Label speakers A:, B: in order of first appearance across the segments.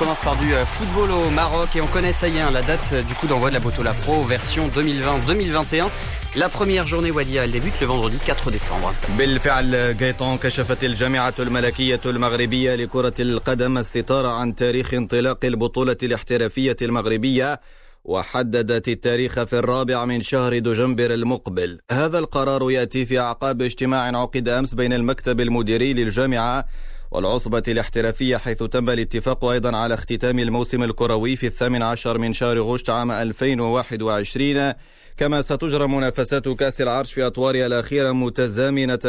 A: commence par du euh, football au Maroc et on connaît ça y est la date euh, du coup d'envoi de la Botola Pro version 2020-2021. La première journée Wadia elle débute le vendredi 4 décembre.
B: بالفعل جايطون كشفت الجامعة الملكية المغربية لكرة القدم الستارة عن تاريخ انطلاق البطولة الاحترافية المغربية وحددت التاريخ في الرابع من شهر دجنبر المقبل هذا القرار يأتي في أعقاب اجتماع عقد أمس بين المكتب المديري للجامعة والعصبة الاحترافية حيث تم الاتفاق أيضا على اختتام الموسم الكروي في الثامن عشر من شهر غشت عام 2021 كما ستجرى منافسات كأس العرش في أطوارها الأخيرة متزامنة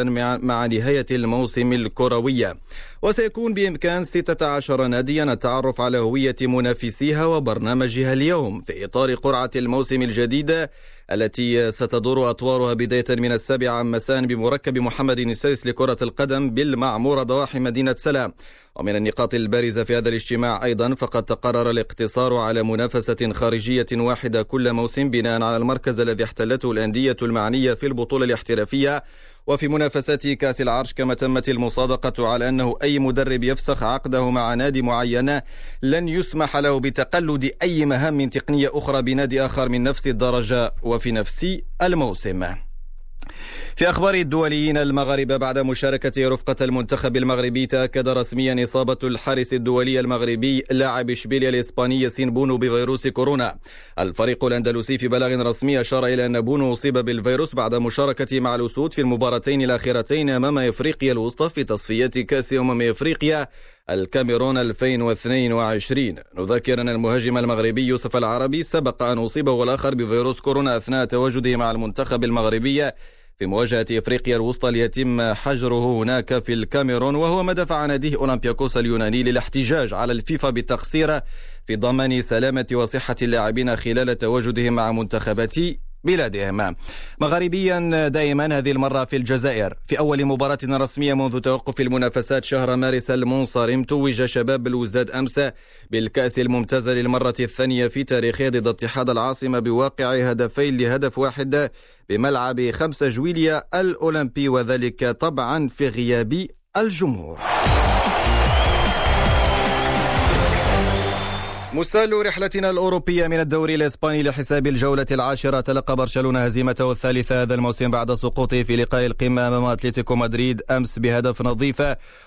B: مع نهاية الموسم الكروية وسيكون بإمكان 16 ناديا التعرف على هوية منافسيها وبرنامجها اليوم في إطار قرعة الموسم الجديد التي ستدور أطوارها بداية من السابعة مساء بمركب محمد السادس لكرة القدم بالمعمورة ضواحي مدينة سلام. ومن النقاط البارزة في هذا الاجتماع أيضا فقد تقرر الاقتصار على منافسة خارجية واحدة كل موسم بناء على المركز الذي احتلته الأندية المعنية في البطولة الاحترافية وفي منافسات كأس العرش كما تمت المصادقة على أنه أي مدرب يفسخ عقده مع نادي معين لن يسمح له بتقلد أي مهام تقنية أخرى بنادي آخر من نفس الدرجة وفي نفس الموسم. في أخبار الدوليين المغاربة بعد مشاركة رفقة المنتخب المغربي تأكد رسميا إصابة الحارس الدولي المغربي لاعب إشبيليا الإسباني ياسين بونو بفيروس كورونا. الفريق الأندلسي في بلاغ رسمي أشار إلى أن بونو أصيب بالفيروس بعد مشاركته مع الأسود في المباراتين الأخيرتين أمام إفريقيا الوسطى في تصفيات كأس أمم إفريقيا الكاميرون 2022 نذكر أن المهاجم المغربي يوسف العربي سبق أن أصيب والآخر بفيروس كورونا أثناء تواجده مع المنتخب المغربي في مواجهة إفريقيا الوسطى ليتم حجره هناك في الكاميرون وهو ما دفع ناديه أولمبياكوس اليوناني للاحتجاج على الفيفا بالتقصير في ضمان سلامة وصحة اللاعبين خلال تواجدهم مع منتخبات بلادهم مغاربيا دائما هذه المرة في الجزائر. في أول مباراة رسمية منذ توقف المنافسات شهر مارس المنصرم توج شباب الوزداد أمس بالكأس الممتازة للمرة الثانية في تاريخه ضد اتحاد العاصمة بواقع هدفين لهدف واحد بملعب خمسة جويليا الأولمبي وذلك طبعا في غياب الجمهور. نستهل رحلتنا الأوروبية من الدوري الإسباني لحساب الجولة العاشرة. تلقى برشلونة هزيمته الثالثة هذا الموسم بعد سقوطه في لقاء القمة أمام أتلتيكو مدريد أمس بهدف نظيف.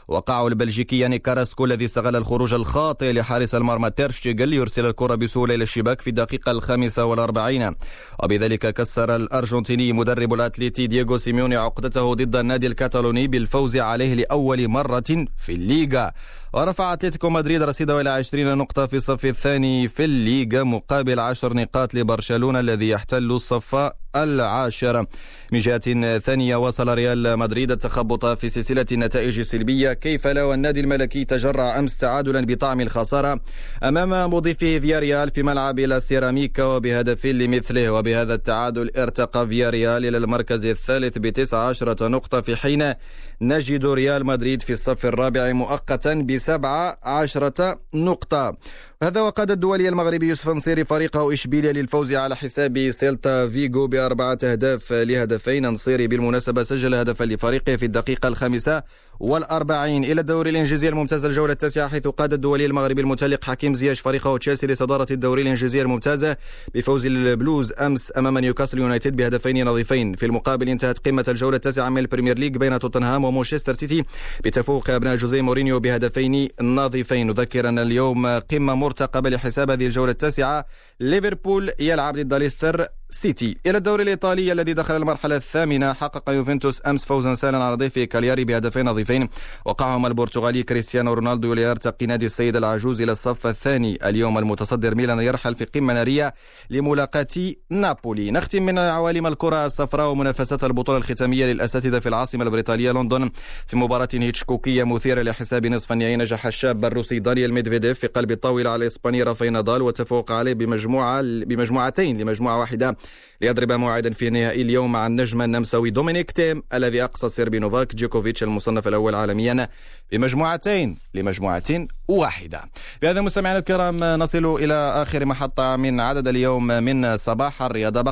B: وقعه البلجيكي يانيك كاراسكو الذي استغل الخروج الخاطئ لحارس المرمى تيرشتيغن يرسل الكرة بسهولة إلى الشباك في الدقيقة الخامسة والأربعين. وبذلك كسر الأرجنتيني مدرب الأتليتي دييغو سيميوني عقدته ضد النادي الكتالوني بالفوز عليه لأول مرة في الليغا. ورفع أتلتيكو مدريد رصيده إلى 20 نقطة في الصف الثاني في الليغا مقابل 10 نقاط لبرشلونة الذي يحتل الصف العاشرة من جهة ثانية واصل ريال مدريد التخبط في سلسلة النتائج السلبية كيف لا والنادي الملكي تجرع أمس تعادلا بطعم الخسارة أمام مضيفه فياريال في ملعب السيراميكا؟ وبهدف لمثله وبهذا التعادل ارتقى فياريال إلى المركز الثالث بتسع عشرة نقطة. في حين نجد ريال مدريد في الصف الرابع مؤقتا بسبعة عشرة نقطة. هذا وقاد الدولي المغربي يوسف نصيري فريقه إشبيليا للفوز على حساب سيلتا فيغو بأربعة أهداف لهدفين نصيري بالمناسبة سجل هدفا لفريقه في الدقيقة الخامسة والأربعين إلى الدوري الإنجليزي الممتاز الجولة التاسعة حيث قاد الدولي المغربي المتألق حكيم زياش فريقه تشيلسي لصدارة الدوري الإنجليزي الممتاز بعد فوز البلوز أمس أمام نيوكاسل يونايتد بهدفين نظيفين. في المقابل انتهت قمة الجولة التاسعة من البريمير ليج بين توتنهام ومانشستر سيتي بتفوق أبناء جوزيه مورينيو بهدفين نظيفين. نذكر أن اليوم قمة مرتقبة لحساب هذه الجولة التاسعة. ليفربول يلعب ضد ليستر سيتي. إلى الدوري الإيطالي الذي دخل المرحلة الثامنة حقق يوفنتوس أمس فوزا سهلا على ضيفه كالياري بهدفين نظيفين. وقعهما البرتغالي كريستيانو رونالدو ليرتقي نادي السيد العجوز إلى الصف الثاني. اليوم المتصدر ميلان يرحل في قمة نارية لملاقاة نابولي. نختم من عوالم الكرة الصفراء ومنافسات البطولة الختامية للأساتذة في العاصمة البريطانية لندن. في مباراة هيتشكوكية مثيرة لحساب نصف النهائي نجح الشاب الروسي دانيال ميدفيديف في قلب الطاولة على الإسباني رافي نادال وتفوق عليه بمجموعة بمجموعتين لمجموعة واحدة. ليضرب موعدا في نهائي اليوم مع النجم النمساوي دومينيك تيم الذي أقصى الصربي نوفاك جوكوفيتش المصنف الأول عالميا بمجموعتين لمجموعة واحدة. بهذا مستمعينا الكرام نصل إلى آخر محطة من عدد اليوم من صباح الرياضة